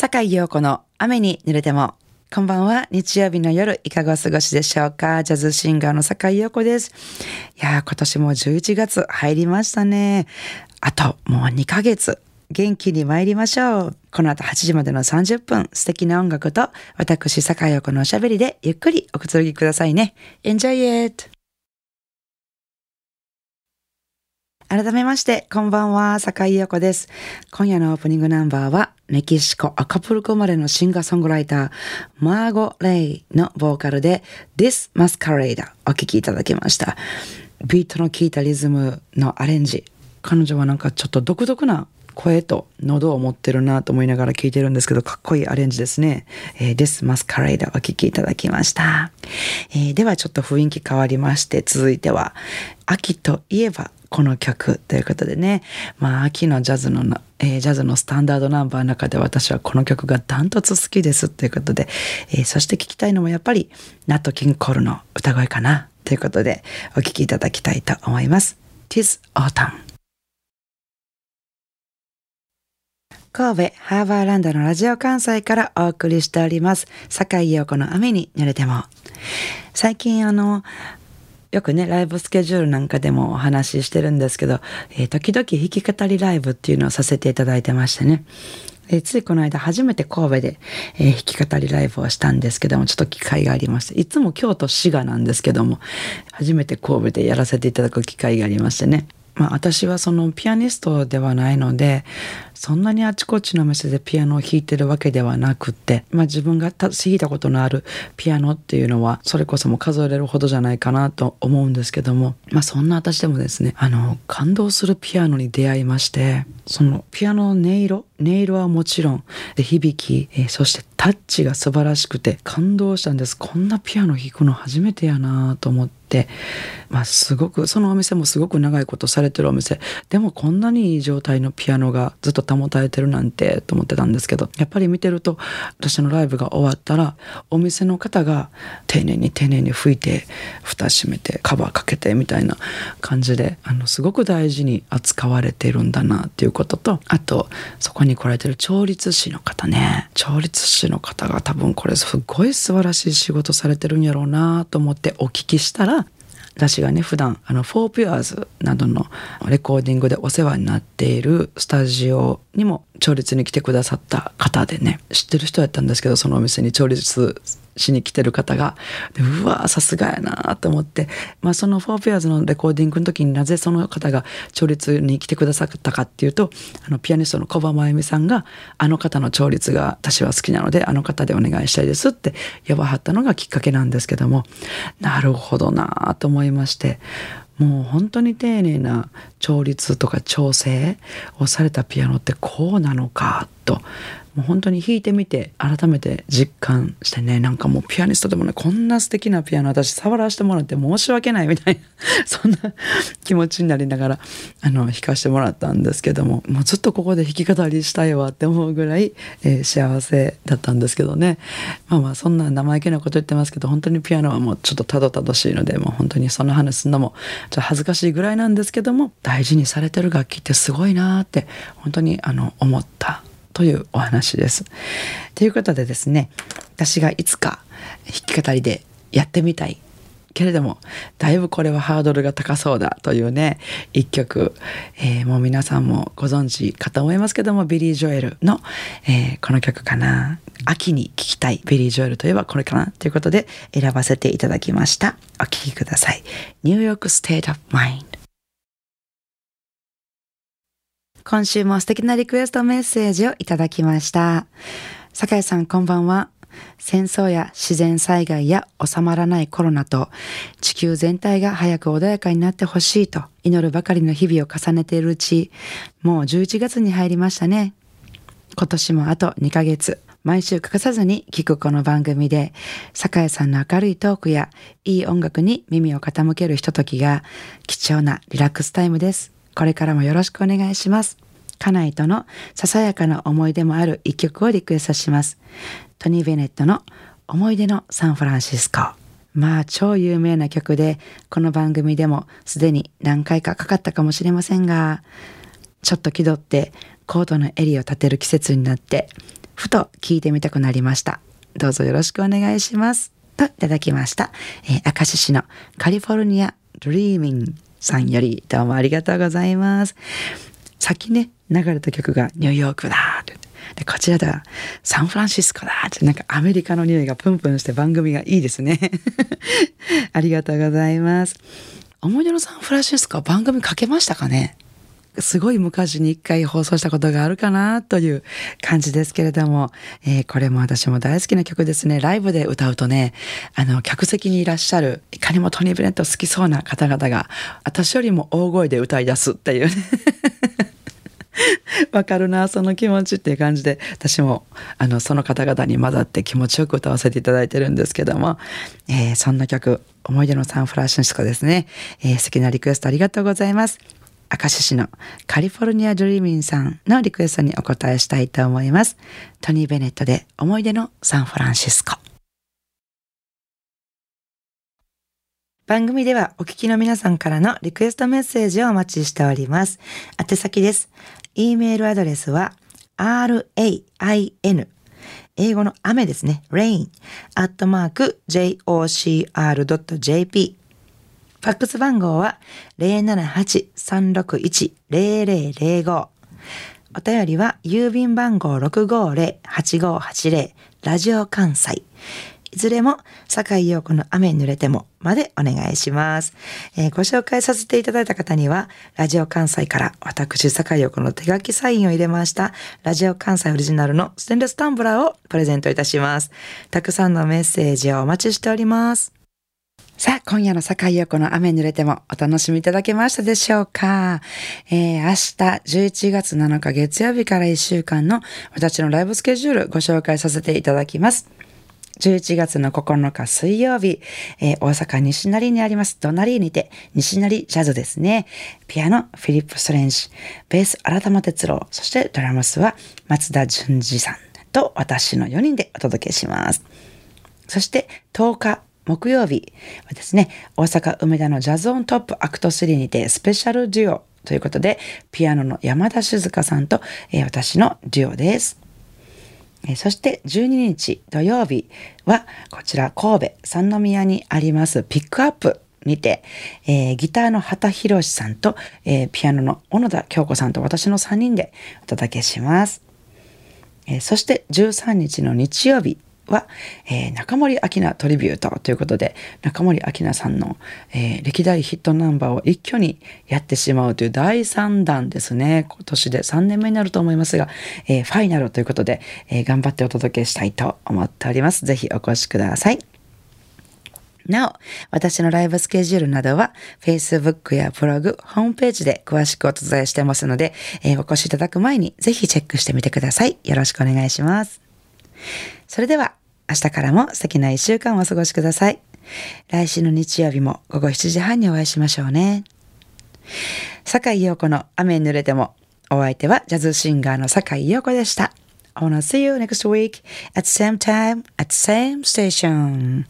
坂井陽子の雨に濡れても。こんばんは。日曜日の夜、いかがお過ごしでしょうかジャズシンガーの坂井陽子です。いやー、今年も11月入りましたね。あと、もう2ヶ月。元気に参りましょう。この後8時までの30分、素敵な音楽と、私、坂井陽子のおしゃべりでゆっくりおくつろぎくださいね。Enjoy it! 改めまして、こんばんは、坂井陽子です。今夜のオープニングナンバーは、メキシコアカプルコ生まれのシンガーソングライター、マーゴ・レイのボーカルで、This Masquerade お聴きいただきました。ビートの効いたリズムのアレンジ。彼女はなんかちょっと独特な声と喉を持ってるなと思いながら聴いてるんですけど、かっこいいアレンジですね。えー、This Masquerade お聴きいただきました。えー、ではちょっと雰囲気変わりまして、続いては、秋といえばこの曲ということでね、まあ、秋のジャズの、えー、ジャズのスタンダードナンバーの中で私はこの曲がダントツ好きですということで、えー、そして聞きたいのもやっぱり、ナット・キン・コールの歌声かなということで、お聴きいただきたいと思います。Tis Autumn 神戸ハーバーランドのラジオ関西からお送りしております。坂井陽子の雨に濡れても。最近あの、よくね、ライブスケジュールなんかでもお話ししてるんですけど、えー、時々弾き語りライブっていうのをさせていただいてましてね。えついこの間初めて神戸で、えー、弾き語りライブをしたんですけども、ちょっと機会がありまして、いつも京都滋賀なんですけども、初めて神戸でやらせていただく機会がありましてね。まあ私はそのピアニストではないので、そんなにあちこちの店でピアノを弾いてるわけではなくって、まあ自分が弾いたことのあるピアノっていうのは、それこそも数えれるほどじゃないかなと思うんですけども、まあそんな私でもですね、あの、感動するピアノに出会いまして、そのピアノの音色、音色はもちろん、で響き、えー、そしてタッチが素晴らしくて感動したんです。こんなピアノ弾くの初めてやなと思って、まあすごく、そのお店もすごく長いことされてるお店、でもこんなにいい状態のピアノがずっと保たれてるなんてと思ってたんですけどやっぱり見てると私のライブが終わったらお店の方が丁寧に丁寧に拭いて蓋閉めてカバーかけてみたいな感じであのすごく大事に扱われてるんだなっていうこととあとそこに来られてる調律師の方ね。調律師の方が多分これすごい素晴らしい仕事されてるんやろうなと思ってお聞きしたら私がね普段あのフォーピュアーズなどのレコーディングでお世話になっているスタジオにも調律に来てくださった方でね知ってる人やったんですけどそのお店に調律しに来てる方が。うわさすがやなと思って、まあ、その「フォーペアーズのレコーディングの時になぜその方が調律に来てくださったかっていうとあのピアニストの小葉真由美さんがあの方の調律が私は好きなのであの方でお願いしたいですって呼ばはったのがきっかけなんですけども。なるほどなと思いまして。もう本当に丁寧な調律とか調整をされたピアノってこうなのかともう本当に弾いてみて改めて実感してねなんかもうピアニストでもねこんな素敵なピアノ私触らせてもらって申し訳ないみたいな そんな気持ちになりながらあの弾かせてもらったんですけどももうずっとここで弾き語りしたいわって思うぐらい、えー、幸せだったんですけどね。まあまあそんな生意気なこと言ってますけど本当にピアノはもうちょっとたどたどしいのでもう本当にその話すんのもちょっと恥ずかしいぐらいなんですけども大事にされてる楽器ってすごいなって本当にあの思ったというお話です。ということでですね私がいつか弾き語りでやってみたいけれどもだいぶこれはハードルが高そうだというね一曲、えー、もう皆さんもご存知かと思いますけどもビリー・ジョエルの、えー、この曲かな。秋に聴きたいビリー・ジョエルといえばこれかな。ということで選ばせていただきました。お聴きください。 New York State of Mind今週も素敵なリクエストメッセージをいただきました。酒井さんこんばんは。戦争や自然災害や収まらないコロナと地球全体が早く穏やかになってほしいと祈るばかりの日々を重ねているうち、もう11月に入りましたね。今年もあと2ヶ月、毎週欠かさずに聞くこの番組で、酒井さんの明るいトークやいい音楽に耳を傾けるひとときが貴重なリラックスタイムです。これからもよろしくお願いします。家内とのささやかな思い出もある一曲をリクエストします。トニー・ベネットの思い出のサンフランシスコ。まあ超有名な曲で、この番組でもすでに何回かかかったかもしれませんが、ちょっと気取ってコートの襟を立てる季節になって、ふと聞いてみたくなりました。どうぞよろしくお願いします。といただきました。えー、明石市のカリフォルニアドリーミングさんよりどうもありがとうございます。さっきね、流れた曲がニューヨークだってで、こちらではサンフランシスコだってなんかアメリカの匂いがプンプンして番組がいいですね。ありがとうございます。思い出のサンフランシスコは番組かけましたかね？すごい昔に一回放送したことがあるかなという感じですけれども、えー、これも私も大好きな曲ですね。ライブで歌うとね、あの、客席にいらっしゃる、いかにもトニー・ブレント好きそうな方々が、私よりも大声で歌い出すっていうね。わかるな、その気持ちっていう感じで、私も、あの、その方々に混ざって気持ちよく歌わせていただいてるんですけども、えー、そんな曲、思い出のサンフランシスコですね。えー、好きなリクエストありがとうございます。明石市のカリフォルニアドリーミンさんのリクエストにお答えしたいと思います。トニー・ベネットで思い出のサンフランシスコ。番組ではお聞きの皆さんからのリクエストメッセージをお待ちしております。宛先です。e メールアドレスは rain 英語の雨ですね。rain アットマーク jocr.jp ファックス番号は078-361-0005。お便りは郵便番号650-8580ラジオ関西。いずれも、坂井陽子の雨に濡れてもまでお願いします、えー、ご紹介させていただいた方には、ラジオ関西から私、坂井陽子の手書きサインを入れました、ラジオ関西オリジナルのステンレスタンブラーをプレゼントいたします。たくさんのメッセージをお待ちしております。さあ、今夜の坂井陽子の雨濡れてもお楽しみいただけましたでしょうか、えー、明日11月7日月曜日から1週間の私のライブスケジュールご紹介させていただきます。11月の9日水曜日、えー、大阪西成にありますドナリーにて、西成ジャズですね。ピアノ、フィリップ・ストレンジ、ベース、新玉哲郎、そしてドラムスは松田淳二さんと私の4人でお届けします。そして10日、木曜日はですね、大阪梅田のジャズオントップアクト3にてスペシャルデュオということで、ピアノの山田静香さんと、えー、私のデュオです。そして12日土曜日はこちら神戸三宮にありますピックアップにて、えー、ギターの畑博さんと、えピアノの小野田京子さんと私の3人でお届けします。えそして13日の日曜日は、えー、中森明菜トリビュートということで、中森明菜さんの、えー、歴代ヒットナンバーを一挙にやってしまうという第3弾ですね。今年で3年目になると思いますが、えー、ファイナルということで、え頑張ってお届けしたいと思っております。ぜひお越しください。なお、私のライブスケジュールなどは Facebook やブログ、ホームページで詳しくお伝えしてますので、えー、お越しいただく前にぜひチェックしてみてください。よろしくお願いします。それでは明日からも素敵な一週間をお過ごしください。来週の日曜日も午後7時半にお会いしましょうね。坂井陽子の雨に濡れても、お相手はジャズシンガーの坂井陽子でした。I wanna see you next week at same time at same station.